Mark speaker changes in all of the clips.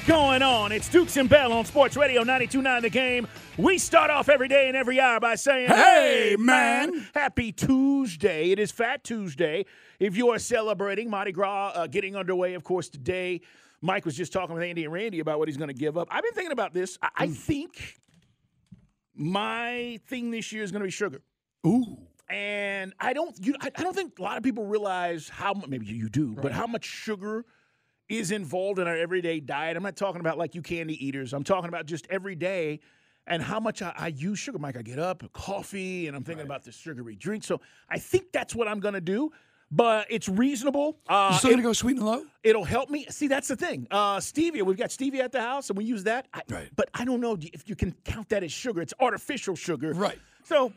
Speaker 1: What's going on? It's Dukes and Bell on Sports Radio 92.9 The Game. We start off every day and every hour by saying,
Speaker 2: Hey, man.
Speaker 1: Happy Tuesday. It is Fat Tuesday. If you are celebrating Mardi Gras uh, getting underway, of course, today, Mike was just talking with Andy and Randy about what he's going to give up. I've been thinking about this. I, I think my thing this year is going to be sugar.
Speaker 2: Ooh.
Speaker 1: And I don't, you, I, I don't think a lot of people realize how maybe you do, but how much sugar is involved in our everyday diet. I'm not talking about like you candy eaters. I'm talking about just every day and how much I, I use sugar. Mike, I get up, coffee, and I'm thinking about the sugary drink. So I think that's what I'm going to do. But it's reasonable. Uh,
Speaker 2: You still
Speaker 1: it-
Speaker 2: gonna go sweet and low?
Speaker 1: It'll help me. See, that's the thing. Uh, stevia, we've got stevia at the house, and we use that. I,
Speaker 2: Right.
Speaker 1: But I don't know if you can count that as sugar. It's artificial sugar.
Speaker 2: Right.
Speaker 1: So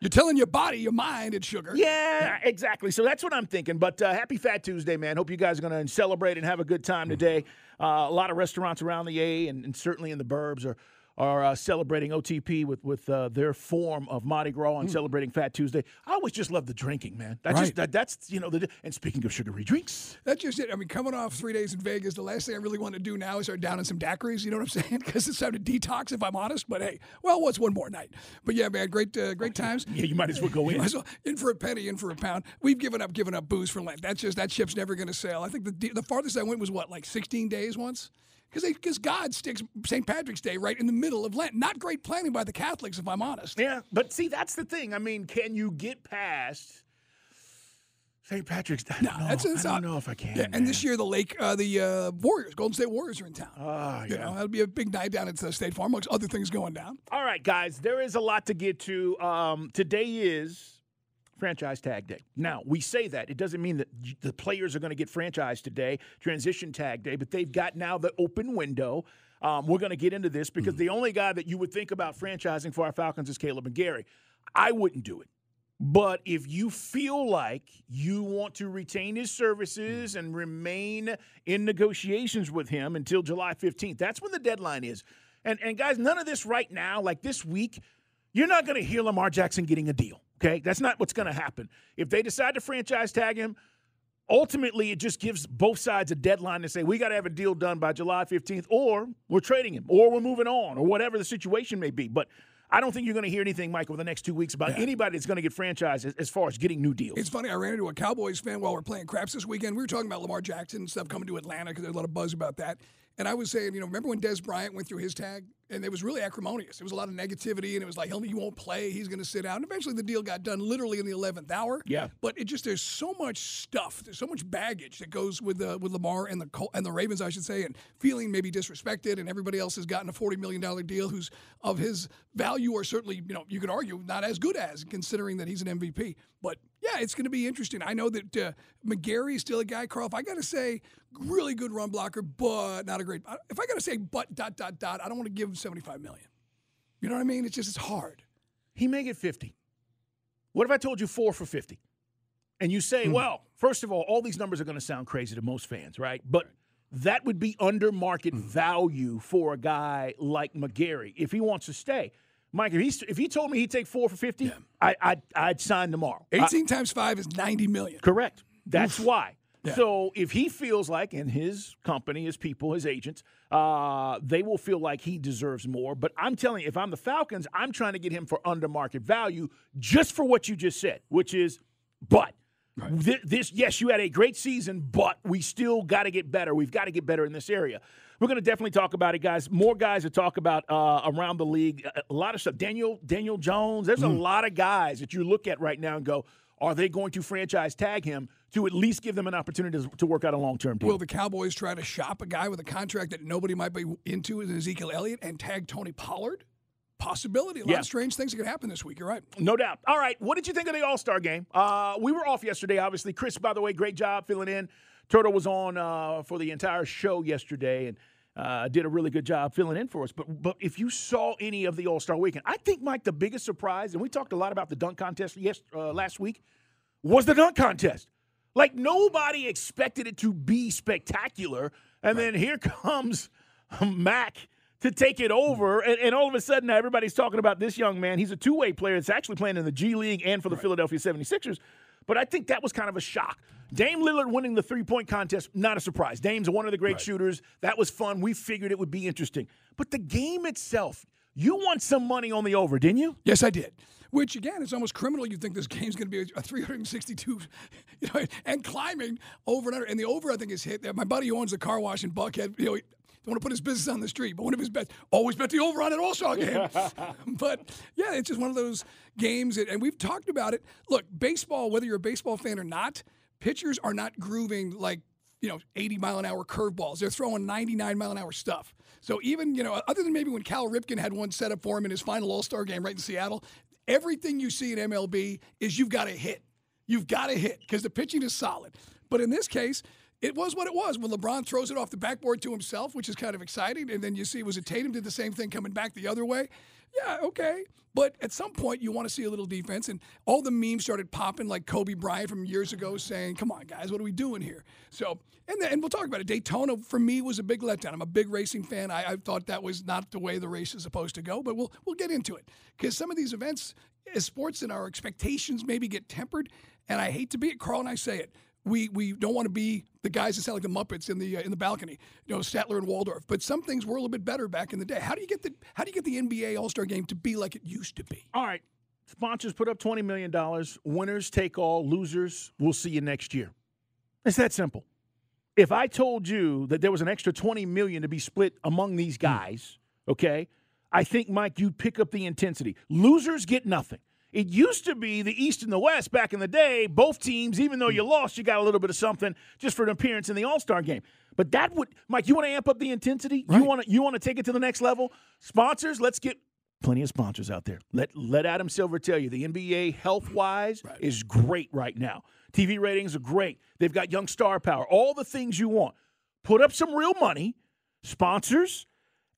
Speaker 2: You're telling your body, your mind, it's sugar.
Speaker 1: yeah, exactly. So that's what I'm thinking. But uh, happy Fat Tuesday, man. Hope you guys are going to celebrate and have a good time today. Uh, a lot of restaurants around the A and, and certainly in the burbs are are uh, celebrating OTP with with uh, their form of Mardi Gras and celebrating Fat Tuesday. I always just love the drinking, man. That's just that, that's you know the and speaking of sugary drinks.
Speaker 2: That's just it. I mean, coming off three days in Vegas, the last thing I really want to do now is start downing some daiquiris. You know what I'm saying? Because it's time to detox, if I'm honest. But hey, well, what's one more night? But yeah, man, great, uh, great times.
Speaker 1: Yeah, you might as well go in.
Speaker 2: Well- in for a penny, in for a pound. We've given up, giving up booze for Lent. That's just that ship's never going to sail. I think the the farthest I went was what, like 16 days once. Because because God sticks St. Patrick's Day right in the middle of Lent. Not great planning by the Catholics, if I'm honest.
Speaker 1: Yeah, but see, that's the thing. I mean, can you get past St. Patrick's Day? I
Speaker 2: No,
Speaker 1: don't know.
Speaker 2: that's, that's
Speaker 1: I don't
Speaker 2: not-
Speaker 1: know if I can.
Speaker 2: Yeah, and this year the Lake, uh, the uh, Warriors, Golden State Warriors are in town.
Speaker 1: Ah,
Speaker 2: You
Speaker 1: yeah.
Speaker 2: know, that'll be a big night down at the State Farm, amongst other things going down.
Speaker 1: All right, guys, there is a lot to get to. Um, today is franchise tag day. Now, we say that. It doesn't mean that the players are going to get franchised today, transition tag day, but they've got now the open window. Um, we're going to get into this because the only guy that you would think about franchising for our Falcons is Kaleb McGary. I wouldn't do it. But if you feel like you want to retain his services and remain in negotiations with him until July 15th, that's when the deadline is. And and guys, none of this right now, like this week, you're not going to hear Lamar Jackson getting a deal. Okay, that's not what's going to happen. If they decide to franchise tag him, ultimately it just gives both sides a deadline to say we got to have a deal done by July 15th, or we're trading him, or we're moving on, or whatever the situation may be. But I don't think you're going to hear anything, Mike, over the next two weeks about anybody that's going to get franchised as, as far as getting new deals.
Speaker 2: It's funny. I ran into a Cowboys fan while we are playing craps this weekend. We were talking about Lamar Jackson and stuff coming to Atlanta because there's a lot of buzz about that. And I was saying, you know, remember when Dez Bryant went through his tag? And it was really acrimonious. There was a lot of negativity, and it was like, he won't play. He's going to sit out. And eventually the deal got done literally in the 11th hour.
Speaker 1: Yeah.
Speaker 2: But it just, there's so much stuff. There's so much baggage that goes with uh, with Lamar and the Col- and the Ravens, I should say, and feeling maybe disrespected. And everybody else has gotten a $40 million deal who's of his value or certainly, you know, you could argue not as good as, considering that he's an MVP. But yeah, it's going to be interesting. I know that uh, McGary is still a guy, Carl. If I got to say, really good run blocker, but not a great. Uh, if I got to say, but dot dot dot, I don't want to give him seventy five million. You know what I mean? It's just it's hard.
Speaker 1: he may get 50. What if I told you four for 50? and you say, hmm. well, first of all, all these numbers are going to sound crazy to most fans, right? But that would be under market hmm. value for a guy like McGary if he wants to stay. Mike, if he if he told me he'd take four for fifty, I, I'd I'd sign tomorrow. I-
Speaker 2: 18 times 5 is 90 million.
Speaker 1: Correct. That's why.
Speaker 2: Yeah.
Speaker 1: So if he feels like, and his company, his people, his agents, uh, they will feel like he deserves more. But I'm telling you, if I'm the Falcons, I'm trying to get him for under market value just for what you just said, which is, but. Thi- This, yes, you had a great season, but we still got to get better. We've got to get better in this area. We're going to definitely talk about it, guys. More guys to talk about uh, around the league. A, lot of stuff. Daniel Daniel Jones. There's a lot of guys that you look at right now and go, are they going to franchise tag him to at least give them an opportunity to, to work out a long term deal?
Speaker 2: Will the Cowboys try to shop a guy with a contract that nobody might be into in Ezekiel Elliott and tag Tony Pollard? Possibility. A lot
Speaker 1: Yeah.
Speaker 2: of strange things that could happen this week. You're right.
Speaker 1: No doubt. All right. What did you think of the All Star game? Uh, we were off yesterday, obviously. Chris, by the way, great job filling in. Turtle was on uh, for the entire show yesterday and uh, did a really good job filling in for us. But but if you saw any of the All Star weekend, I think Mike the biggest surprise, and we talked a lot about the dunk contest yes uh, last week, was the dunk contest. Like nobody expected it to be spectacular, and then here comes Mac to take it over, and, and all of a sudden now everybody's talking about this young man. He's a two-way player. It's actually playing in the G League and for the Philadelphia 76ers. But I think that was kind of a shock. Dame Lillard winning the three-point contest, not a surprise. Dame's one of the great shooters. That was fun. We figured it would be interesting. But the game itself, you want some money on the over, didn't you?
Speaker 2: Yes, I did. Which again, it's almost criminal. You think this game's going to be a 362, you know, and climbing over and under. And the over, I think, is hit. My buddy who owns the car wash in Buckhead, you know, don't want to put his business on the street, but one of his bets always bet the over on an All Star game. but yeah, it's just one of those games, that, and we've talked about it. Look, baseball, whether you're a baseball fan or not, pitchers are not grooving like you know 80 mile an hour curveballs. They're throwing 99 mile an hour stuff. So even you know, other than maybe when Cal Ripken had one set up for him in his final All Star game right in Seattle, everything you see in MLB is you've got to hit. You've got to hit because the pitching is solid. But in this case, it was what it was. When LeBron throws it off the backboard to himself, which is kind of exciting, and then you see was it Tatum did the same thing coming back the other way. Yeah, okay. But at some point, you want to see a little defense, and all the memes started popping, like Kobe Bryant from years ago saying, "Come on, guys, what are we doing here?" So, and then, and we'll talk about it. Daytona for me was a big letdown. I'm a big racing fan. I, I thought that was not the way the race is supposed to go, but we'll we'll get into it because some of these events, as sports, and our expectations maybe get tempered. And I hate to be it, Carl, and I say it we we don't want to be the guys that sound like the Muppets in the uh, in the balcony, you know, Statler and Waldorf. But some things were a little bit better back in the day. How do you get the How do you get the NBA All Star Game to be like it used to be?
Speaker 1: All right. Sponsors put up $20 million. Winners take all. Losers, we'll see you next year. It's that simple. If I told you that there was an extra 20 million to be split among these guys, okay, I think, Mike, you'd pick up the intensity. Losers get nothing. It used to be the East and the West back in the day. Both teams, even though you lost, you got a little bit of something just for an appearance in the All Star game. But that would, Mike, you want to amp up the intensity? You want to, you want to take it to the next level? Sponsors, let's get plenty of sponsors out there. Let let Adam Silver tell you the NBA health wise is great right now. TV ratings are great. They've got young star power. All the things you want. Put up some real money, sponsors,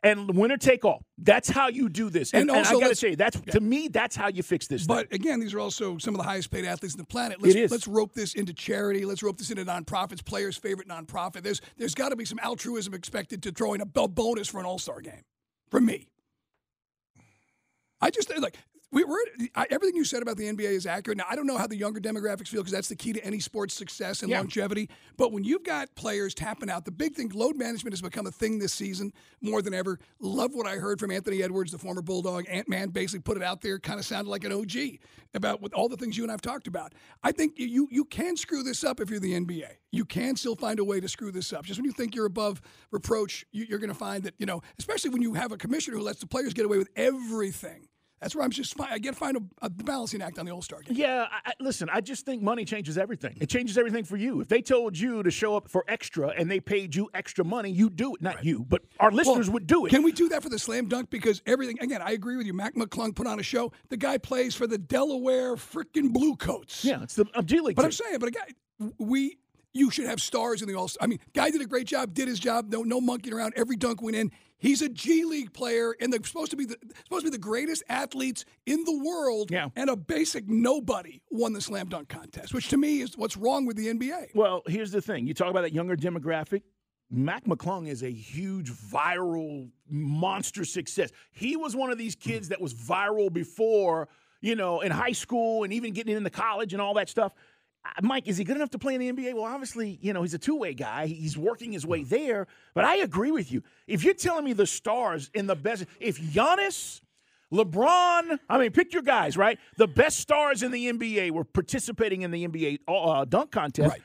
Speaker 1: and winner take all. That's how you do this. And,
Speaker 2: And
Speaker 1: and I got to say, that's to me, that's how you fix this. thing.
Speaker 2: But again, these are also some of the highest paid athletes in the planet. Let's,
Speaker 1: It is.
Speaker 2: let's rope this into charity. Let's rope this into nonprofits, players' favorite nonprofit. There's there's got to be some altruism expected to throw in a bonus for an All Star game. For me, I just like we, we're I, everything you said about the NBA is accurate. Now I don't know how the younger demographics feel because that's the key to any sport's success and
Speaker 1: Yeah.
Speaker 2: longevity. But when you've got players tapping out, the big thing, load management has become a thing this season more than ever. Love what I heard from Anthony Edwards, the former Bulldog. Ant Man basically put it out there, kind of sounded like an OG about with all the things you and I've talked about. I think you you can screw this up if you're the NBA. You can still find a way to screw this up. Just when you think you're above reproach, you, you're going to find that you know, especially when you have a commissioner who lets the players get away with everything. That's where I'm just I get to find a, a balancing act on the All Star game.
Speaker 1: Yeah, I, I, listen, I just think money changes everything. It changes everything for you. If they told you to show up for extra and they paid you extra money, you do it. Not you, but our listeners
Speaker 2: Well,
Speaker 1: would do it.
Speaker 2: Can we do that for the slam dunk? Because everything, again, I agree with you. Mac McClung put on a show. The guy plays for the Delaware freaking Bluecoats.
Speaker 1: Yeah, it's the uh, G League.
Speaker 2: But I'm saying, but a guy, we, you should have stars in the All Star. I mean, guy did a great job, did his job. No, no monkeying around. Every dunk went in. He's a G League player, and they're supposed to be the supposed to be the greatest athletes in the world.
Speaker 1: Yeah.
Speaker 2: And a basic nobody won the slam dunk contest, which to me is what's wrong with the NBA.
Speaker 1: Well, here's the thing. You talk about that younger demographic. Mac McClung is a huge viral monster success. He was one of these kids that was viral before, you know, in high school and even getting into college and all that stuff. Uh, Mike, is he good enough to play in the NBA? Well, obviously, you know, he's a two way guy. He's working his way there. But I agree with you. If you're telling me the stars in the best, if Giannis, LeBron, I mean, pick your guys, right? The best stars in the NBA were participating in the NBA uh, dunk contest.
Speaker 2: Right.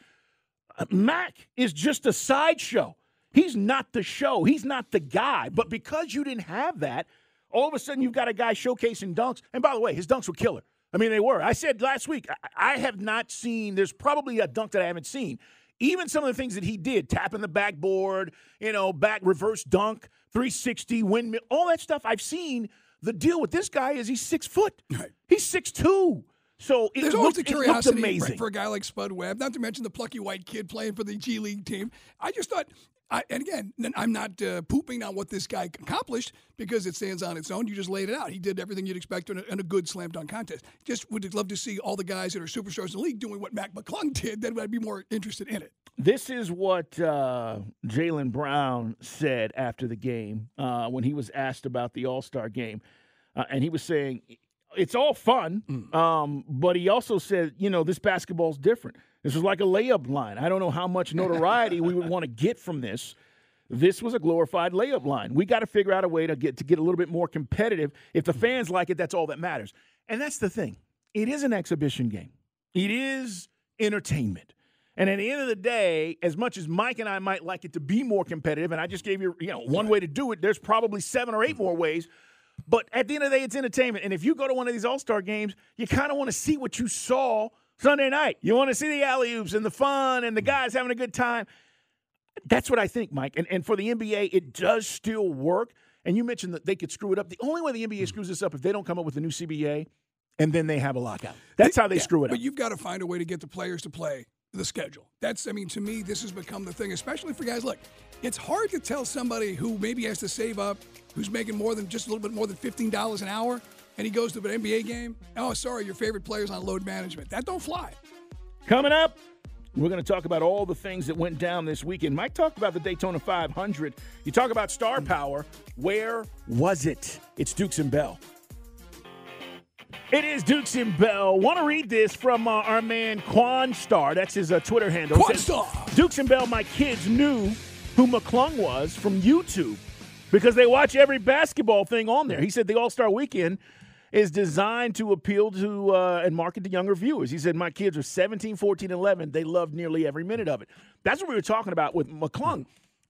Speaker 1: Uh, Mac is just a sideshow. He's not the show. He's not the guy. But because you didn't have that, all of a sudden you've got a guy showcasing dunks. And by the way, his dunks were killer. I mean, they were. I said last week, I, I have not seen, there's probably a dunk that I haven't seen. Even some of the things that he did, tapping the backboard, you know, back reverse dunk, 360, windmill, all that stuff I've seen. The deal with this guy is he's six foot.
Speaker 2: Right.
Speaker 1: He's six two. So it
Speaker 2: There's always
Speaker 1: looked,
Speaker 2: the
Speaker 1: it
Speaker 2: curiosity
Speaker 1: amazing.
Speaker 2: right, for a guy like Spud Webb, not to mention the plucky white kid playing for the G League team. I just thought, I, and again, I'm not uh, pooping on what this guy accomplished because it stands on its own. You just laid it out. He did everything you'd expect in a, in a good slam dunk contest. Just would love to see all the guys that are superstars in the league doing what Mac McClung did. Then I'd be more interested in it.
Speaker 1: This is what uh, Jaylen Brown said after the game uh, when he was asked about the All Star game. Uh, and he was saying, it's all fun, um, but he also said, you know, this basketball's different. This was like a layup line. I don't know how much notoriety we would want to get from this. This was a glorified layup line. We got to figure out a way to get to get a little bit more competitive. If the fans like it, that's all that matters. And that's the thing. It is an exhibition game. It is entertainment. And at the end of the day, as much as Mike and I might like it to be more competitive, and I just gave you, you know, one way to do it, there's probably seven or eight more ways. But at the end of the day, it's entertainment. And if you go to one of these All Star games, you kind of want to see what you saw Sunday night. You want to see the alley oops and the fun and the mm-hmm. guys having a good time. That's what I think, Mike. And, and for the NBA, it does still work. And you mentioned that they could screw it up. The only way the NBA mm-hmm. screws this up if they don't come up with a new CBA and then they have a lockout. That's how they
Speaker 2: Yeah,
Speaker 1: screw it up.
Speaker 2: But you've got to find a way to get the players to play the schedule. That's, I mean, to me, this has become the thing, especially for guys. Look, it's hard to tell somebody who maybe has to save up, who's making more than just a little bit more than fifteen dollars an hour, and he goes to an NBA game. Oh, sorry, your favorite player's on load management. That don't fly.
Speaker 1: Coming up, we're going to talk about all the things that went down this weekend. Mike talked about the Daytona 500. You talk about star power. Where was it? It's Dukes and Bell. It is Dukes and Bell. Want to read this from uh, our man Quan Star. That's his uh, Twitter handle.
Speaker 2: Quan Star.
Speaker 1: Dukes and Bell, my kids knew who McClung was from YouTube because they watch every basketball thing on there. He said the All Star Weekend is designed to appeal to uh, and market to younger viewers. He said, My kids are 17, 14, 11. They loved nearly every minute of it. That's what we were talking about with McClung.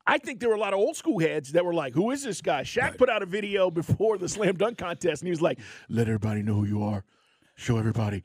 Speaker 1: I think there were a lot of old school heads that were like, Who is this guy? Shaq put out a video before the slam dunk contest, and he was like, Let everybody know who you are. Show everybody.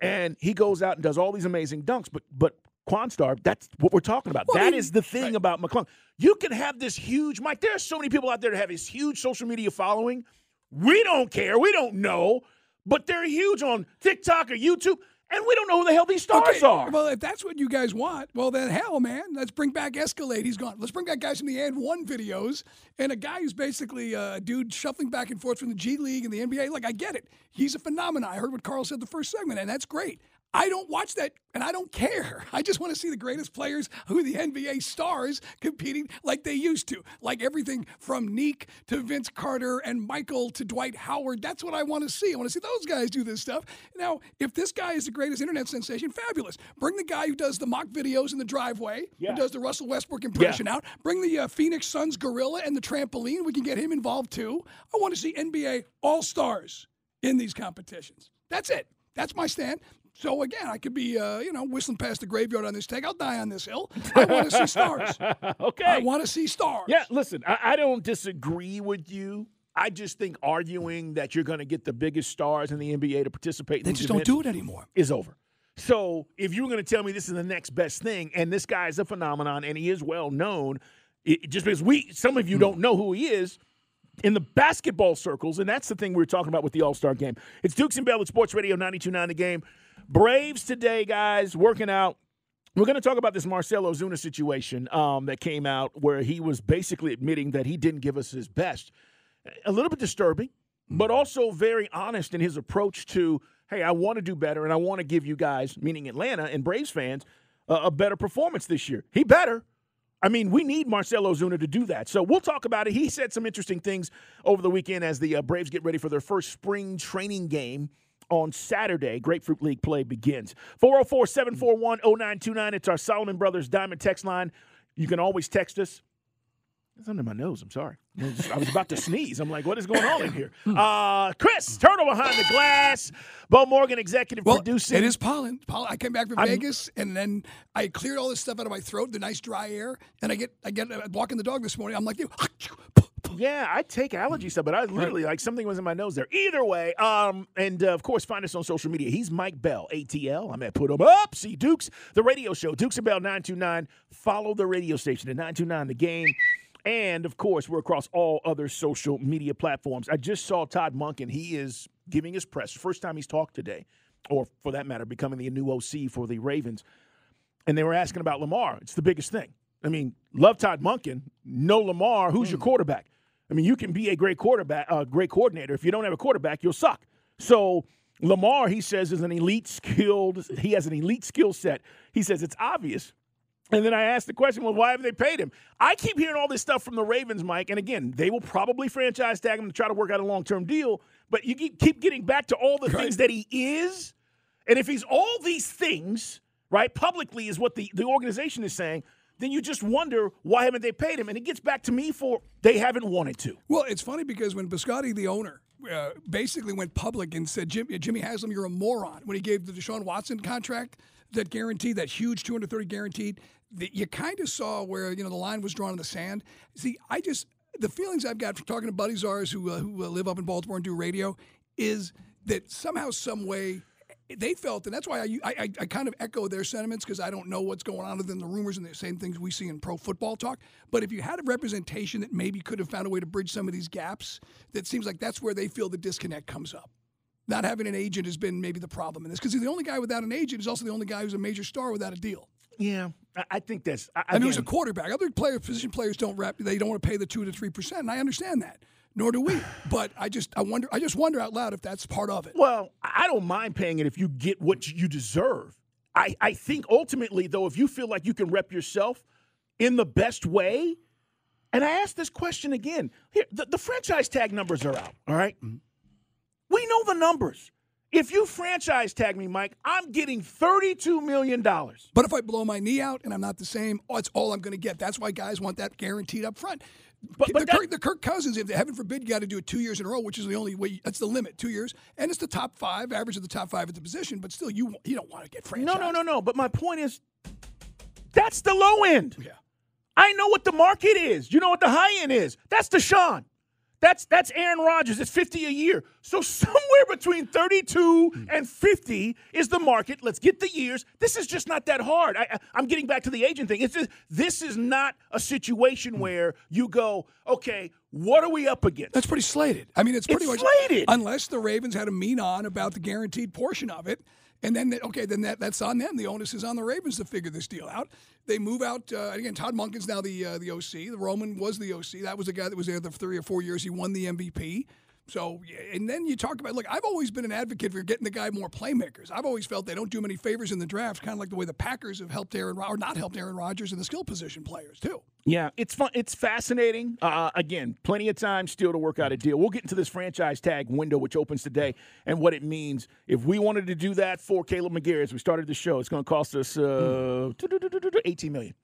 Speaker 1: And he goes out and does all these amazing dunks. But but Quanstar, that's what we're talking about.
Speaker 2: Well,
Speaker 1: that is the thing about McClung. You can have this huge, Mike. There are so many people out there that have this huge social media following. We don't care. We don't know. But they're huge on TikTok or YouTube, and we don't know who the hell these stars
Speaker 2: Okay,
Speaker 1: are.
Speaker 2: Well, if that's what you guys want, well then hell, man, let's bring back Escalade. He's gone. Let's bring back guys from the and one videos and a guy who's basically a dude shuffling back and forth from the G League and the NBA. Like I get it, he's a phenomenon. I heard what Carl said the first segment, and that's great. I don't watch that, and I don't care. I just want to see the greatest players who the NBA stars competing like they used to, like everything from Neek to Vince Carter and Michael to Dwight Howard. That's what I want to see. I want to see those guys do this stuff. Now, if this guy is the greatest internet sensation, fabulous. Bring the guy who does the mock videos in the driveway,
Speaker 1: Yeah.
Speaker 2: who does the Russell Westbrook impression out. Bring the uh, Phoenix Suns gorilla and the trampoline. We can get him involved too. I want to see NBA All Stars in these competitions. That's it. That's my stand. So again, I could be, uh, you know, whistling past the graveyard on this take. I'll die on this hill. I want to see stars.
Speaker 1: okay.
Speaker 2: I want to see stars.
Speaker 1: Yeah, listen, I, I don't disagree with you. I just think arguing that you're going to get the biggest stars in the NBA to participate.
Speaker 2: They just don't do it anymore.
Speaker 1: is over. So if you're going to tell me this is the next best thing, and this guy is a phenomenon and he is well known, it, just because we some of you don't know who he is in the basketball circles, and that's the thing we were talking about with the All Star game. It's Dukes and Bell at Sports Radio 92.9 The Game. Braves today, guys, working out We're going to talk about this Marcell Ozuna situation um, that came out where he was basically admitting that he didn't give us his best. A little bit disturbing, but also very honest in his approach to, hey, I want to do better and I want to give you guys, meaning Atlanta and Braves fans, uh, a better performance this year. He better. I mean, we need Marcell Ozuna to do that. So we'll talk about it. He said some interesting things over the weekend as the uh, Braves get ready for their first spring training game on Saturday. Grapefruit League play begins. 404 741 0929. It's our Solomon Brothers Diamond text line. You can always text us. It's under my nose. I'm sorry. I was about to sneeze. I'm like, what is going on in here? Uh, Chris, Turtle behind the glass. Bo Morgan, executive
Speaker 2: Well,
Speaker 1: producing.
Speaker 2: it is pollen. pollen. I came back from
Speaker 1: I'm-
Speaker 2: Vegas, and then I cleared all this stuff out of my throat, the nice dry air, and I get I get uh, walking the dog this morning. I'm like, you.
Speaker 1: Yeah, I take allergy stuff, but I literally like something was in my nose there. Either way, um, and uh, of course, find us on social media. He's Mike Bell, ATL. I'm at Put 'em Up. See Dukes, the radio show, Dukes and Bell 929. Follow the radio station at 929 The Game. And of course, we're across all other social media platforms. I just saw Todd Monken. He is giving his press. First time he's talked today, or for that matter, becoming the new OC for the Ravens. And they were asking about Lamar. It's the biggest thing. I mean, love Todd Monken, no Lamar. Who's your quarterback? I mean, you can be a great quarterback, a great coordinator. If you don't have a quarterback, you'll suck. So Lamar, he says, is an elite skilled. He has an elite skill set. He says it's obvious. And then I asked the question, well, why haven't they paid him? I keep hearing all this stuff from the Ravens, Mike. And again, they will probably franchise tag him to try to work out a long term deal. But you keep keep getting back to all the things that he is. And if he's all these things, right, publicly is what the, the organization is saying, then you just wonder why haven't they paid him? And it gets back to me for they haven't wanted to.
Speaker 2: Well, it's funny because when Bisciotti, the owner, uh, basically went public and said, Jim, Jimmy Haslam, you're a moron, when he gave the Deshaun Watson contract, that guaranteed, that huge 230 guaranteed, that you kind of saw where, you know, the line was drawn in the sand. See, I just, the feelings I've got from talking to buddies ours who, uh, who uh, live up in Baltimore and do radio is that somehow, some way, they felt, and that's why I, I, I kind of echo their sentiments because I don't know what's going on other than the rumors and the same things we see in pro football talk. But if you had a representation that maybe could have found a way to bridge some of these gaps, that seems like that's where they feel the disconnect comes up. Not having an agent has been maybe the problem in this because he's the only guy without an agent is also the only guy who's a major star without a deal.
Speaker 1: Yeah, I, I think that's. I,
Speaker 2: And who's a quarterback? Other player position players don't rep. They don't want to pay the two to three percent, and I understand that. Nor do we. But I just I wonder I just wonder out loud if that's part of it.
Speaker 1: Well, I don't mind paying it if you get what you deserve. I, I think ultimately, though, if you feel like you can rep yourself in the best way, and I ask this question again here, the, the franchise tag numbers are out, all right? Mm-hmm. We know the numbers. If you franchise tag me, Mike, I'm getting $32 million.
Speaker 2: But if I blow my knee out and I'm not the same, oh, it's all I'm going to get. That's why guys want that guaranteed up front.
Speaker 1: But- but
Speaker 2: the,
Speaker 1: that-
Speaker 2: Kirk, the Kirk Cousins, if heaven forbid, you got to do it two years in a row, which is the only way. That's the limit, two years, and it's the top five, average of the top five at the position. But still, you you don't want to get franchised.
Speaker 1: No, no, no, no. But my point is that's the low end.
Speaker 2: Yeah.
Speaker 1: I know what the market is. You know what the high end is. That's Deshaun. That's that's Aaron Rodgers. It's 50 a year. So somewhere between 32 and 50 is the market. Let's get the years. This is just not that hard. I, I'm getting back to the agent thing. It's just, this is not a situation where you go, okay, what are we up against?
Speaker 2: That's pretty slated. I mean, it's pretty
Speaker 1: It's
Speaker 2: much
Speaker 1: slated.
Speaker 2: unless the Ravens had a mean on about the guaranteed portion of it, and then okay, then that, that's on them. The onus is on the Ravens to figure this deal out. They move out uh, again. Todd Monken's now the uh, the OC. The Roman was the OC. That was the guy that was there for three or four years. He won the MVP. So, and then you talk about look. I've always been an advocate for getting the guy more playmakers. I've always felt they don't do many favors in the draft, kind of like the way the Packers have helped Aaron or not helped Aaron Rodgers and the skill position players too.
Speaker 1: Yeah, it's fun. It's fascinating. Uh, again, plenty of time still to work out a deal. We'll get into this franchise tag window, which opens today, and what it means. If we wanted to do that for Kaleb McGary as we started the show, it's going to cost us uh, 18 million,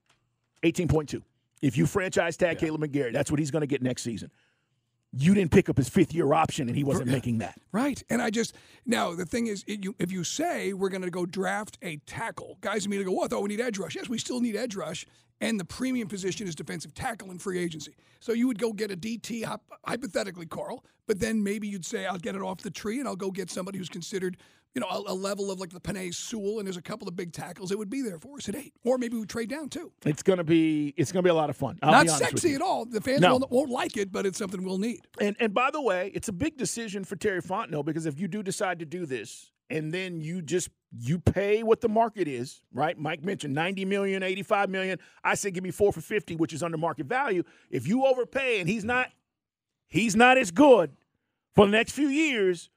Speaker 1: 18.2. If you franchise tag Kaleb McGary, that's what he's going to get next season. You didn't pick up his fifth year option, and he wasn't making that.
Speaker 2: Right. And I just now the thing is, it, you, if you say we're going to go draft a tackle, guys immediately go, "What? Oh, we need edge rush." Yes, we still need edge rush, and the premium position is defensive tackle in free agency. So you would go get a DT, hypothetically, Carl, but then maybe you'd say, "I'll get it off the tree, and I'll go get somebody who's considered." You know, a, a level of like the Penei Sewell, and there's a couple of big tackles. It would be there for us at eight, or maybe we trade down too.
Speaker 1: It's going to be it's going to be a lot of fun. I'll
Speaker 2: Not
Speaker 1: be honest with
Speaker 2: sexy at all. The fans
Speaker 1: No.
Speaker 2: won't, won't like it, but it's something we'll need.
Speaker 1: And and by the way, it's a big decision for Terry Fontenot because if you do decide to do this, and then you just you pay what the market is, right? Mike mentioned 90 million, 85 million. I said give me 4 for 50, which is under market value. If you overpay and he's not he's not as good for the next few years,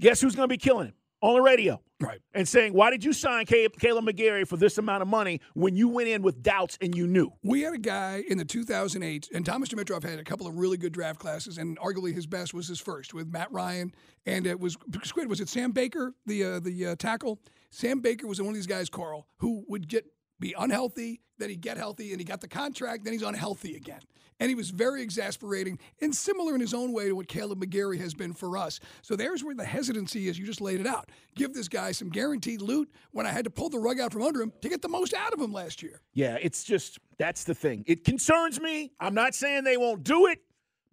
Speaker 1: guess who's going to be killing him? On the radio.
Speaker 2: Right.
Speaker 1: And saying, why did you sign Kaleb McGary for this amount of money when you went in with doubts and you knew?
Speaker 2: We had a guy in the 2008, and Thomas Dimitroff had a couple of really good draft classes, and arguably his best was his first with Matt Ryan, and it was Squid. Was it Sam Baker, the uh, the uh, tackle? Sam Baker was one of these guys, Carl, who would get be unhealthy, then he'd get healthy, and he got the contract, then he's unhealthy again. And he was very exasperating and similar in his own way to what Kaleb McGary has been for us. So there's where the hesitancy is. You just laid it out. Give this guy some guaranteed loot when I had to pull the rug out from under him to get the most out of him last year.
Speaker 1: Yeah, it's just that's the thing. It concerns me. I'm not saying they won't do it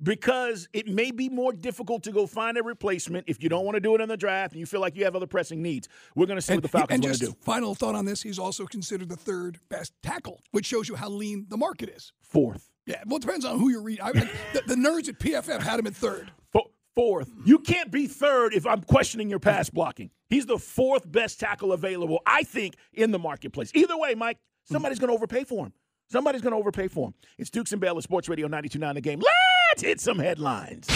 Speaker 1: because it may be more difficult to go find a replacement if you don't want to do it in the draft and you feel like you have other pressing needs. We're going to see
Speaker 2: and,
Speaker 1: what the Falcons
Speaker 2: want
Speaker 1: to do.
Speaker 2: Final thought on this: He's also considered the third best tackle, which shows you how lean the market is.
Speaker 1: Fourth.
Speaker 2: Yeah, well, it depends on who you read. I mean, the, the, nerds at PFF had him at third.
Speaker 1: Fourth. You can't be third if I'm questioning your pass blocking. He's the fourth best tackle available, I think, in the marketplace. Either way, Mike, somebody's going to overpay for him. Somebody's going to overpay for him. It's Dukes and Bell at Sports Radio 92.9 The Game. Let's hit some headlines.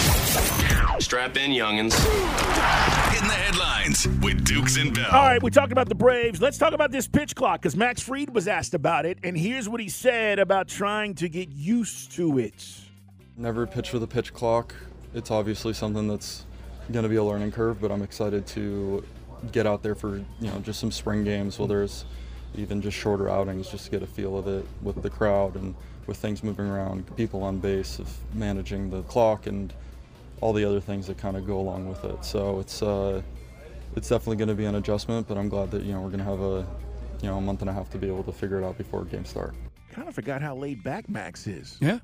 Speaker 3: Strap in, youngins. Hitting the headlines with Dukes and Bell.
Speaker 1: All right, we talked about the Braves. Let's talk about this pitch clock because Max Fried was asked about it, and here's what he said about trying to get used to it.
Speaker 4: Never pitch with a pitch clock. It's obviously something that's going to be a learning curve, but I'm excited to get out there for you know just some spring games, whether it's even just shorter outings, just to get a feel of it with the crowd and with things moving around, people on base, of managing the clock and all the other things that kind of go along with it. So it's uh, it's definitely going to be an adjustment, but I'm glad that you know we're going to have a you know a month and a half to be able to figure it out before game start.
Speaker 1: Kind of forgot how laid back Max is.
Speaker 2: Yeah.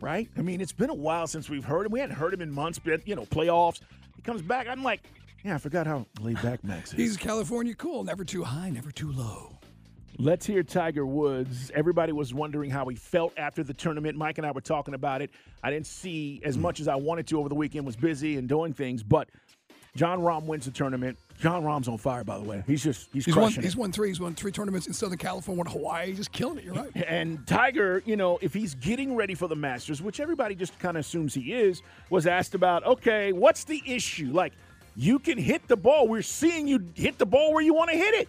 Speaker 1: Right? I mean, it's been a while since we've heard him. We hadn't heard him in months, but you know, playoffs. He comes back. I'm like, yeah, I forgot how laid back Max is.
Speaker 2: He's California cool, never too high, never too low.
Speaker 1: Let's hear Tiger Woods. Everybody was wondering how he felt after the tournament. Mike and I were talking about it. I didn't see as hmm. much as I wanted to over the weekend. Was busy and doing things, but Jon Rahm wins the tournament. Jon Rahm's on fire, by the way. He's just he's,
Speaker 2: he's won.
Speaker 1: crushing
Speaker 2: He's won three. He's won three tournaments in Southern California, one Hawaii. He's just killing it. You're right.
Speaker 1: And Tiger, you know, if he's getting ready for the Masters, which everybody just kind of assumes he is, was asked about, okay, what's the issue? Like, you can hit the ball. We're seeing you hit the ball where you want to hit it.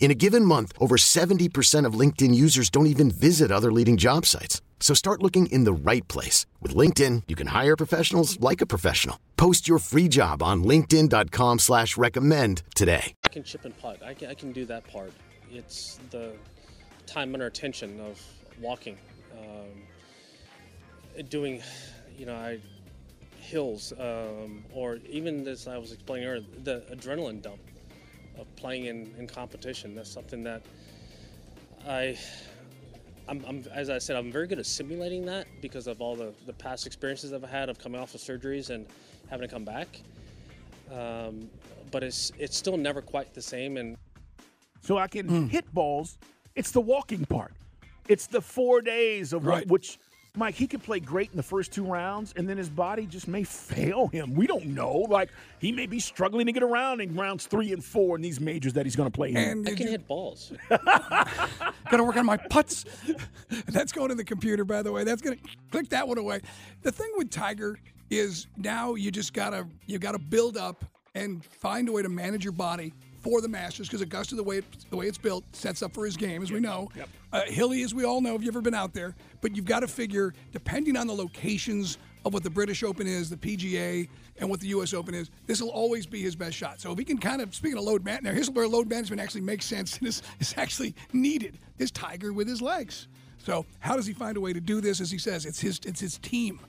Speaker 5: In a given month, over 70% of LinkedIn users don't even visit other leading job sites. So start looking in the right place. With LinkedIn, you can hire professionals like a professional. Post your free job on linkedin.com slash recommend today.
Speaker 6: I can chip and putt. I can, I can do that part. It's the time under attention of walking, um, doing, you know, I, hills, um, or even as I was explaining earlier, the adrenaline dump of playing in, in competition. That's something that I, I'm, I'm, as I said, I'm very good at simulating that because of all the, the past experiences I've had of coming off of surgeries and having to come back. Um, but it's it's still never quite the same. And
Speaker 1: So I can hit balls. It's the walking part. It's the four days of
Speaker 2: Right.
Speaker 1: what, which, Mike, he could play great in the first two rounds, and then his body just may fail him. We don't know. Like, he may be struggling to get around in rounds three and four in these majors that he's going to play in.
Speaker 2: And
Speaker 6: I can
Speaker 2: you-
Speaker 6: hit balls.
Speaker 2: Gotta work on my putts. That's going in the computer, by the way. That's gonna click that one away. The thing with Tiger is now you just gotta you gotta build up and find a way to manage your body for the Masters because Augusta, the way it, the way it's built, sets up for his game, as we know. Uh, hilly, as we all know, if you've ever been out there. But you've got to figure, depending on the locations of what the British Open is, the PGA, and what the U.S. Open is, this will always be his best shot. So if he can kind of, speaking of load man, now here's where load management actually makes sense and is, is actually needed. This Tiger with his legs. So how does he find a way to do this? As he says, it's his it's his team.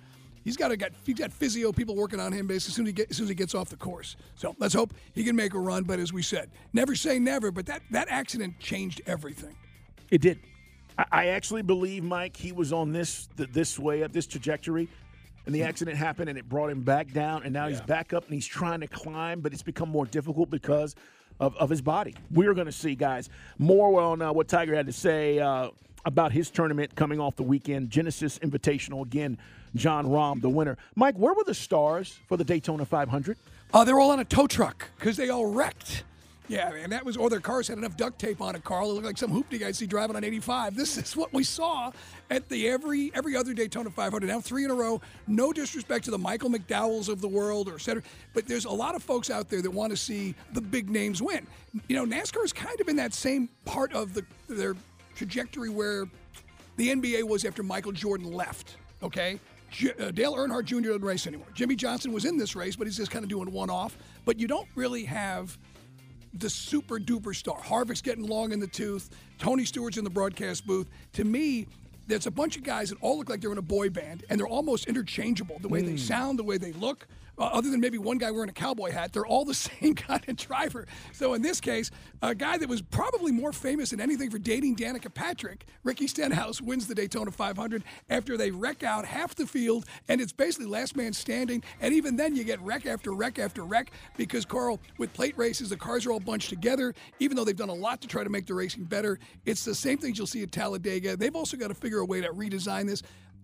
Speaker 2: He's got to get he's got physio people working on him basically as soon as he get, as soon as he gets off the course. So let's hope he can make a run. But as we said, never say never. But that that accident changed everything.
Speaker 1: It did. I, I actually believe, Mike, he was on this th- this way up this trajectory, and the accident happened, and it brought him back down, and now he's back up, and he's trying to climb, but it's become more difficult because of, of his body. We're going to see, guys, more on uh, what Tiger had to say uh, about his tournament coming off the weekend, Genesis Invitational. Again, Jon Rahm, the winner. Mike, where were the stars for the Daytona 500?
Speaker 2: Uh, they're all on a tow truck because they all wrecked. Yeah, and that was, or their cars had enough duct tape on it, Carl. It looked like some hoopty I see driving on 85. This is what we saw at the every every other Daytona 500. Now three in a row. No disrespect to the Michael McDowells of the world or center, but there's a lot of folks out there that want to see the big names win. You know, NASCAR is kind of in that same part of the their trajectory where the NBA was after Michael Jordan left. Okay, J- uh, Dale Earnhardt Jr. doesn't race anymore. Jimmie Johnson was in this race, but he's just kind of doing one off. But you don't really have the super duper star. Harvick's getting long in the tooth. Tony Stewart's in the broadcast booth. To me, there's a bunch of guys that all look like they're in a boy band, and they're almost interchangeable. The way they sound, the way they look. Uh, other than maybe one guy wearing a cowboy hat, they're all the same kind of driver. So in this case, a guy that was probably more famous than anything for dating Danica Patrick, Ricky Stenhouse, wins the Daytona 500 after they wreck out half the field, and it's basically last man standing. And even then, you get wreck after wreck after wreck because Carl, with plate races, the cars are all bunched together. Even though they've done a lot to try to make the racing better, it's the same things you'll see at Talladega. They've also got to figure a way to redesign this.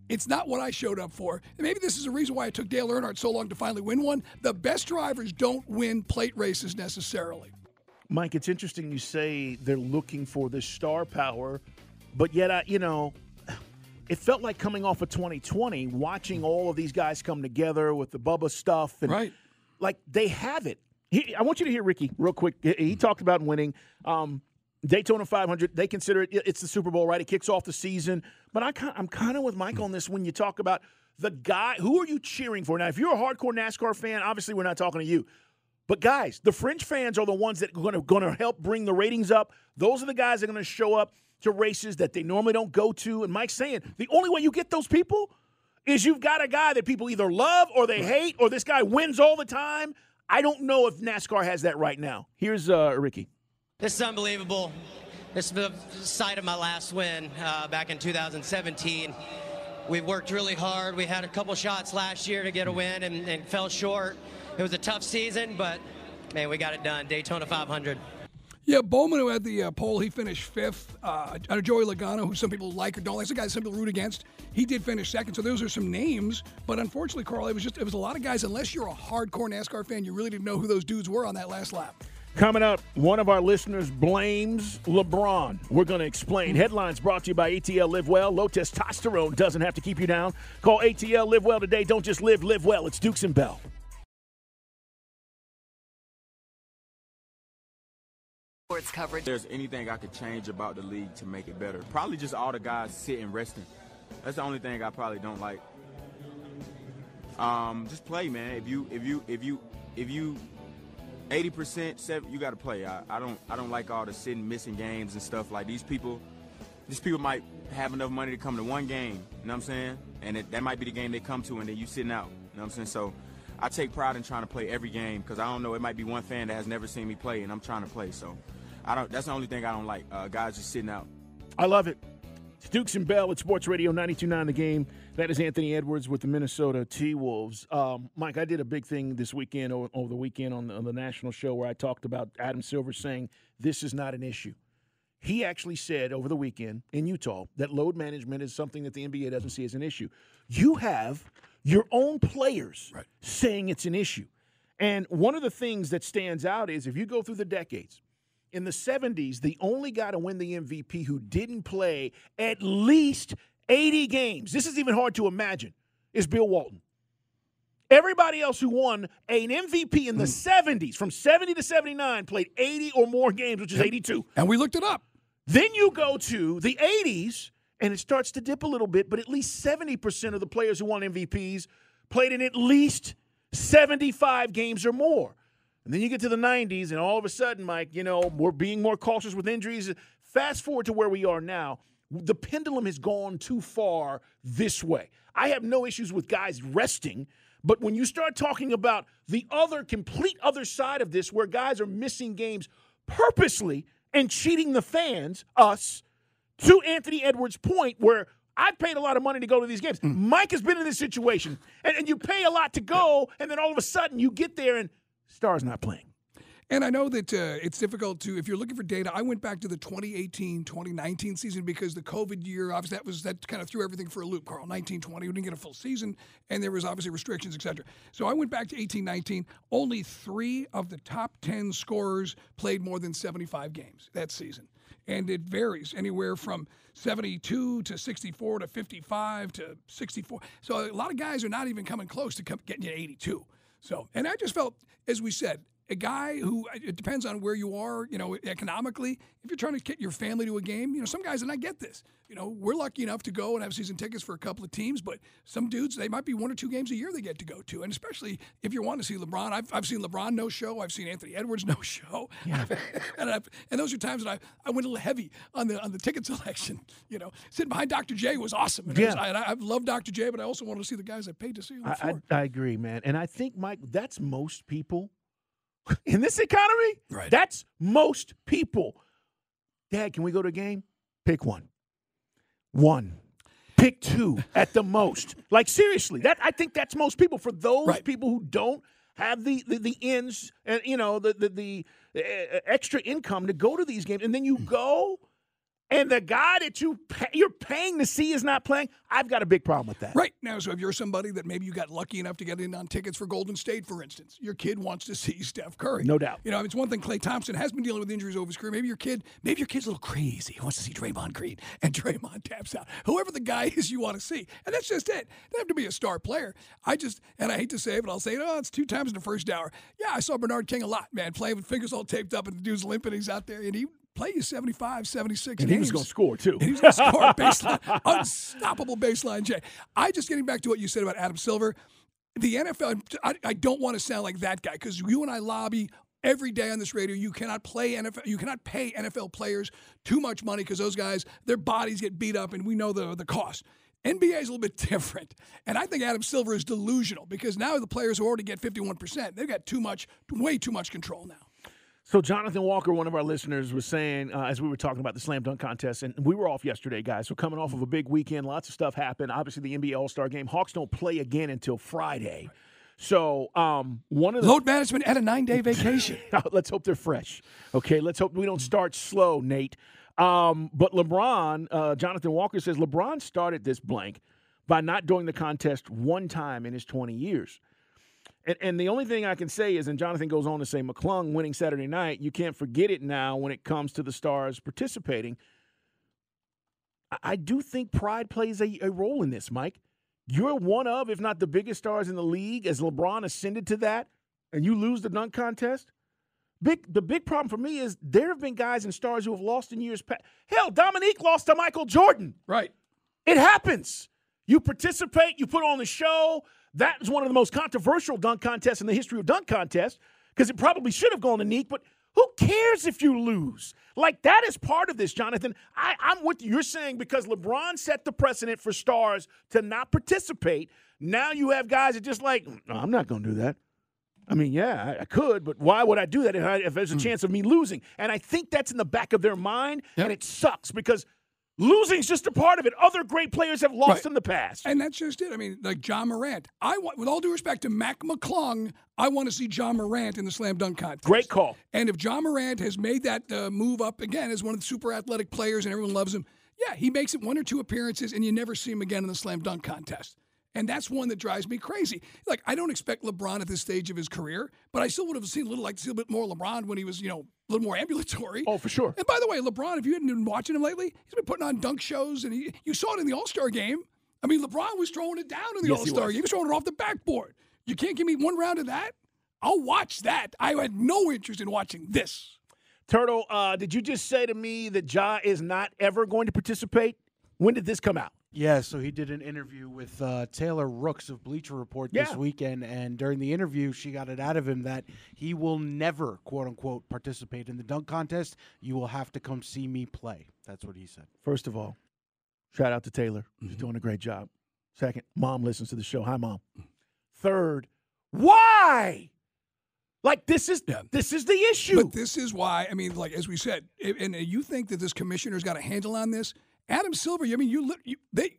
Speaker 2: It's not what I showed up for. And maybe this is the reason why it took Dale Earnhardt so long to finally win one. The best drivers don't win plate races necessarily.
Speaker 1: Mike, it's interesting you say they're looking for this star power, but yet, I, you know, it felt like coming off of 2020, watching all of these guys come together with the Bubba stuff, and
Speaker 2: Right.
Speaker 1: like they have it. He, I want you to hear Ricky real quick. He, he talked about winning. Um, Daytona 500, they consider it, it's the Super Bowl, right? It kicks off the season. But I, I'm kind of with Mike on this when you talk about the guy. Who are you cheering for? Now, if you're a hardcore NASCAR fan, obviously we're not talking to you. But guys, the fringe fans are the ones that are going to going to help bring the ratings up. Those are the guys that are going to show up to races that they normally don't go to. And Mike's saying the only way you get those people is you've got a guy that people either love or they hate, or this guy wins all the time. I don't know if NASCAR has that right now. Here's uh, Ricky.
Speaker 7: This is unbelievable. This is the site of my last win uh, back in 2017. We worked really hard. We had a couple shots last year to get a win and, and fell short. It was a tough season, but man, we got it done. Daytona 500.
Speaker 2: Yeah, Bowman, who had the uh, pole, he finished fifth. Uh, Joey Logano, who some people like or don't like, the guy some people root against, he did finish second. So those are some names. But unfortunately, Carl, it was just it was a lot of guys. Unless you're a hardcore NASCAR fan, you really didn't know who those dudes were on that last lap.
Speaker 1: Coming up, one of our listeners blames LeBron. We're going to explain. Headlines brought to you by ATL Live Well. Low testosterone doesn't have to keep you down. Call ATL Live Well today. Don't just live, live well. It's Dukes and Bell.
Speaker 8: Sports coverage.
Speaker 9: If there's anything I could change about the league to make it better, probably just all the guys sitting resting. That's the only thing I probably don't like. Um, just play, man. If you if you if you if you 80% seven, you got to play. I, I don't I don't like all the sitting missing games and stuff like these people. These people might have enough money to come to one game. You know what I'm saying? And it, that might be the game they come to, and then you sitting out. You know what I'm saying? So. I take pride in trying to play every game because I don't know. It might be one fan that has never seen me play, and I'm trying to play. So, I don't. That's the only thing I don't like. Uh, guys just sitting out.
Speaker 1: I love it. It's Dukes and Bell at Sports Radio 92.9 The Game. That is Anthony Edwards with the Minnesota T-Wolves. Um, Mike, I did a big thing this weekend, over, over the weekend on the, on the national show where I talked about Adam Silver saying this is not an issue. he actually said over the weekend in Utah that load management is something that the NBA doesn't see as an issue. You have your own players right. saying it's an issue. And one of the things that stands out is if you go through the decades, in the 70s, the only guy to win the MVP who didn't play at least 80 games, this is even hard to imagine, is Bill Walton. Everybody else who won an MVP in the mm. 70s, from 70 to 79, played 80 or more games, which is 82.
Speaker 2: And we looked it up.
Speaker 1: Then you go to the 80s, and it starts to dip a little bit, but at least 70% of the players who won MVPs played in at least 75 games or more. And then you get to the 90s, and all of a sudden, Mike, you know, we're being more cautious with injuries. Fast forward to where we are now. The pendulum has gone too far this way. I have no issues with guys resting but when you start talking about the other, complete other side of this, where guys are missing games purposely and cheating the fans, us, to Anthony Edwards' point, where I've paid a lot of money to go to these games. Mm. Mike has been in this situation, and, and you pay a lot to go, and then all of a sudden you get there and Star's not playing.
Speaker 2: And I know that uh, it's difficult to, if you're looking for data, I went back to the 2018 2019 season because the COVID year, obviously, that was that kind of threw everything for a loop, Carl. 19 20, we didn't get a full season, and there was obviously restrictions, et cetera. So I went back to 18 19. Only three of the top 10 scorers played more than 75 games that season. And it varies anywhere from 72 to 64 to 55 to 64. So a lot of guys are not even coming close to getting to 82. So, and I just felt, as we said, a guy who uh, it depends on where you are, you know, economically. If you're trying to get your family to a game, you know, some guys and I get this. You know, we're lucky enough to go and have season tickets for a couple of teams, but some dudes they might be one or two games a year they get to go to, and especially if you want to see LeBron. I've, I've seen LeBron no show. I've seen Anthony Edwards no show. Yeah. and, I've, and those are times that I, I went a little heavy on the on the ticket selection. You know, sitting behind Dr. J was awesome. And yeah. Was, I, I love Dr. J, but I also wanted to see the guys I paid to see.
Speaker 1: I, I, I agree, man, and I think Mike, that's most people in this economy,
Speaker 2: right.
Speaker 1: that's most people. Dad, can we go to a game? Pick one. One. Pick two at the most. Like seriously, that I think that's most people. For those right. people who don't have the, the, the ends and you know the the, the uh, extra income to go to these games, and then you go and the guy that you pay, you're paying to see is not playing, I've got a big problem with that.
Speaker 2: Right now, so if you're somebody that maybe you got lucky enough to get in on tickets for Golden State, for instance, your kid wants to see Steph Curry.
Speaker 1: No doubt.
Speaker 2: You know, it's one thing. Klay Thompson has been dealing with injuries over his career. Maybe your kid, maybe your kid's a little crazy. He wants to see Draymond Green, and Draymond taps out. Whoever the guy is, you want to see, and that's just it. They have to be a star player. I just, and I hate to say it, but I'll say it. Oh, it's two times in the first hour. Yeah, I saw Bernard King a lot, man, playing with fingers all taped up, and the dude's limping. He's out there, and he play you 75, 76
Speaker 1: and
Speaker 2: games.
Speaker 1: he was going to score, too.
Speaker 2: And he was going to score baseline, unstoppable baseline Jay. I just getting back to what you said about Adam Silver. The NFL, I, I don't want to sound like that guy because you and I lobby every day on this radio. You cannot play NFL. You cannot pay NFL players too much money because those guys, their bodies get beat up, and we know the the cost. NBA is a little bit different, and I think Adam Silver is delusional because now the players who already get fifty one percent, they've got too much, way too much control now.
Speaker 1: So Jonathan Walker, one of our listeners, was saying uh, as we were talking about the slam dunk contest, and we were off yesterday, guys. So coming off of a big weekend, lots of stuff happened. Obviously, the NBA All Star Game. Hawks don't play again until Friday. So um, one of the
Speaker 2: load management at a nine day vacation.
Speaker 1: let's hope they're fresh. Okay, let's hope we don't start slow, Nate. Um, but LeBron, uh, Jonathan Walker says LeBron started this blank by not doing the contest one time in his 20 years. And, and, the only thing I can say is, and Jonathan goes on to say, McClung winning Saturday night, you can't forget it now when it comes to the Stars participating. I, I do think pride plays a, a role in this, Mike. You're one of, if not the biggest stars in the league, as LeBron ascended to that, and you lose the dunk contest. Big, the big problem for me is there have been guys and stars who have lost in years past. Hell, Dominique lost to Michael Jordan.
Speaker 2: Right.
Speaker 1: It happens. You participate, you put on the show. That is one of the most controversial dunk contests in the history of dunk contests because it probably should have gone to Nique, but who cares if you lose? Like, that is part of this, Jonathan. I, I'm with you. You're saying because LeBron set the precedent for stars to not participate, now you have guys that just like, no, I'm not going to do that. I mean, yeah, I, I, could, but why would I do that if, I, if there's a mm. chance of me losing? And I think that's in the back of their mind, yep. and it sucks because Losing's just a part of it. Other great players have lost
Speaker 2: Right.
Speaker 1: in the past.
Speaker 2: And that's just it. I mean, like Ja Morant. I want, with all due respect to Mac McClung, I want to see Ja Morant in the slam dunk contest.
Speaker 1: Great call.
Speaker 2: And if Ja Morant has made that uh, move up again as one of the super athletic players and everyone loves him, yeah, he makes it one or two appearances and you never see him again in the slam dunk contest. And that's one that drives me crazy. Like I don't expect LeBron at this stage of his career, but I still would have seen a little like to see a bit more LeBron when he was, you know, a little more ambulatory.
Speaker 1: Oh, for sure.
Speaker 2: And by the way, LeBron, if you hadn't been watching him lately, he's been putting on dunk shows, and he, you saw it in the All Star game. I mean, LeBron was throwing it down in the
Speaker 1: Yes,
Speaker 2: All Star game. He was throwing it off the backboard. You can't give me one round of that. I'll watch that. I had no interest in watching this.
Speaker 1: Turtle, uh, did you just say to me that Ja is not ever going to participate? When did this come out?
Speaker 10: Yeah, so he did an interview with uh, Taylor Rooks of Bleacher Report this
Speaker 1: Yeah.
Speaker 10: weekend, and during the interview, she got it out of him that he will never, quote unquote, participate in the dunk contest. You will have to come see me play. That's what he said.
Speaker 1: First of all, shout out to Taylor. She's mm-hmm. doing a great job. Second, mom listens to the show. Hi, mom. Mm. Third, why? Like this is this is the issue.
Speaker 2: But this is why, I mean, like as we said, and uh, you think that this commissioner's got a handle on this. Adam Silver, I mean, you, you they.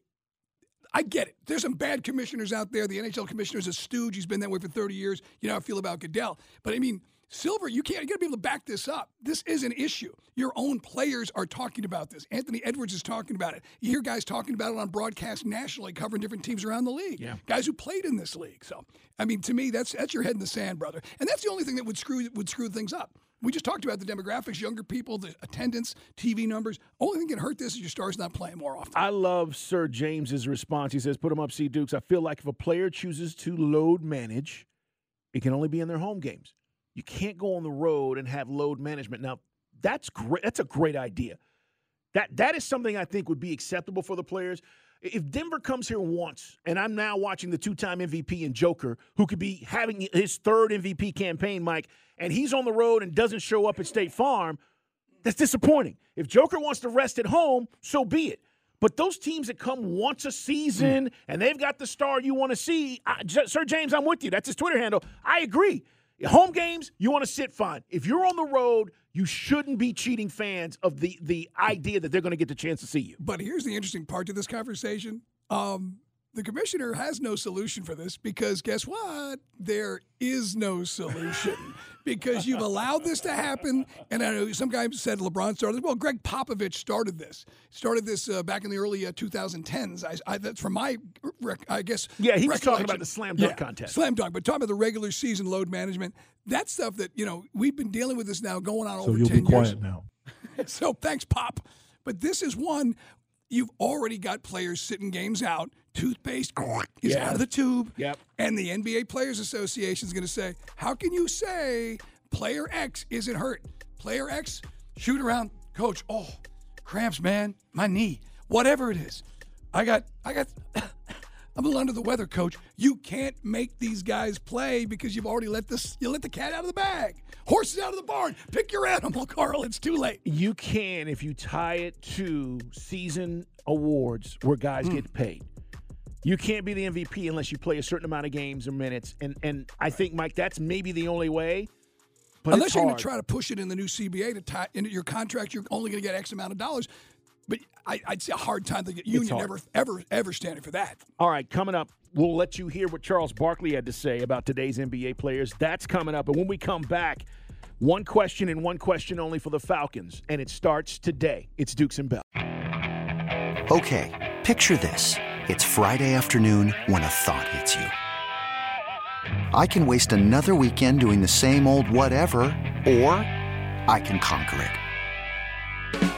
Speaker 2: I get it. There's some bad commissioners out there. The NHL commissioner is a stooge. He's been that way for 30 years. You know how I feel about Goodell. But I mean, Silver, you can't. You got to be able to back this up. This is an issue. Your own players are talking about this. Anthony Edwards is talking about it. You hear guys talking about it on broadcast nationally, covering different teams around the league.
Speaker 1: Yeah.
Speaker 2: Guys who played in this league. So, I mean, to me, that's that's your head in the sand, brother. And that's the only thing that would screw would screw things up. We just talked about the demographics, younger people, the attendance, TV numbers. Only thing that can hurt this is your stars not playing more often.
Speaker 1: I love Sir James's response. He says, "Put him up, C Dukes." I feel like if a player chooses to load manage, it can only be in their home games. You can't go on the road and have load management. Now, that's great. That's a great idea. That that is something I think would be acceptable for the players. If Denver comes here once, and I'm now watching the two-time MVP and Joker, who could be having his third MVP campaign, Mike, and he's on the road and doesn't show up at State Farm, that's disappointing. If Joker wants to rest at home, so be it. But those teams that come once a season and they've got the star you want to see, Sir James, I'm with you. That's his Twitter handle. I agree. Home games, you want to sit fine. If you're on the road, you shouldn't be cheating fans of the the idea that they're going to get the chance to see you.
Speaker 2: But here's the interesting part to this conversation. Um, the commissioner has no solution for this because guess what? There is no solution because you've allowed this to happen. And I know some guy said LeBron started. This. Well, Gregg Popovich started this. Started this uh, back in the early uh, 2010s. I, I, that's from my, rec- I guess.
Speaker 1: Yeah, he was talking about the slam dunk
Speaker 2: Yeah,
Speaker 1: contest.
Speaker 2: Slam dunk, but talking about the regular season load management. That stuff that you know we've been dealing with this now going on
Speaker 11: So
Speaker 2: over
Speaker 11: you'll
Speaker 2: 10
Speaker 11: be
Speaker 2: years.
Speaker 11: quiet now.
Speaker 2: so thanks, Pop. But this is one you've already got players sitting games out. Toothpaste is
Speaker 1: Yeah.
Speaker 2: out of the tube.
Speaker 1: Yep.
Speaker 2: And the NBA Players Association is going to say, how can you say player X isn't hurt? Player X, shoot around, coach. Oh, cramps, man. My knee. Whatever it is. I got, I got, I'm a little under the weather, coach. You can't make these guys play because you've already let this, you let the cat out of the bag. Horses out of the barn. Pick your animal, Carl. It's too late.
Speaker 1: You can if you tie it to season awards where guys
Speaker 2: Hmm.
Speaker 1: get paid. You can't be the MVP unless you play a certain amount of games or minutes. And and I think Mike, that's maybe the only way. But
Speaker 2: Unless you're going to try to push it in the new CBA to tie into your contract, you're only going to get X amount of dollars. But I, I'd say a hard time to get union ever, ever, ever standing for that.
Speaker 1: All right, coming up, we'll let you hear what Charles Barkley had to say about today's NBA players. That's coming up. And when we come back, one question and one question only for the Falcons. And it starts today. It's Dukes and Bell.
Speaker 12: Okay, picture this. It's Friday afternoon when a thought hits you. I can waste another weekend doing the same old whatever, or I can conquer it.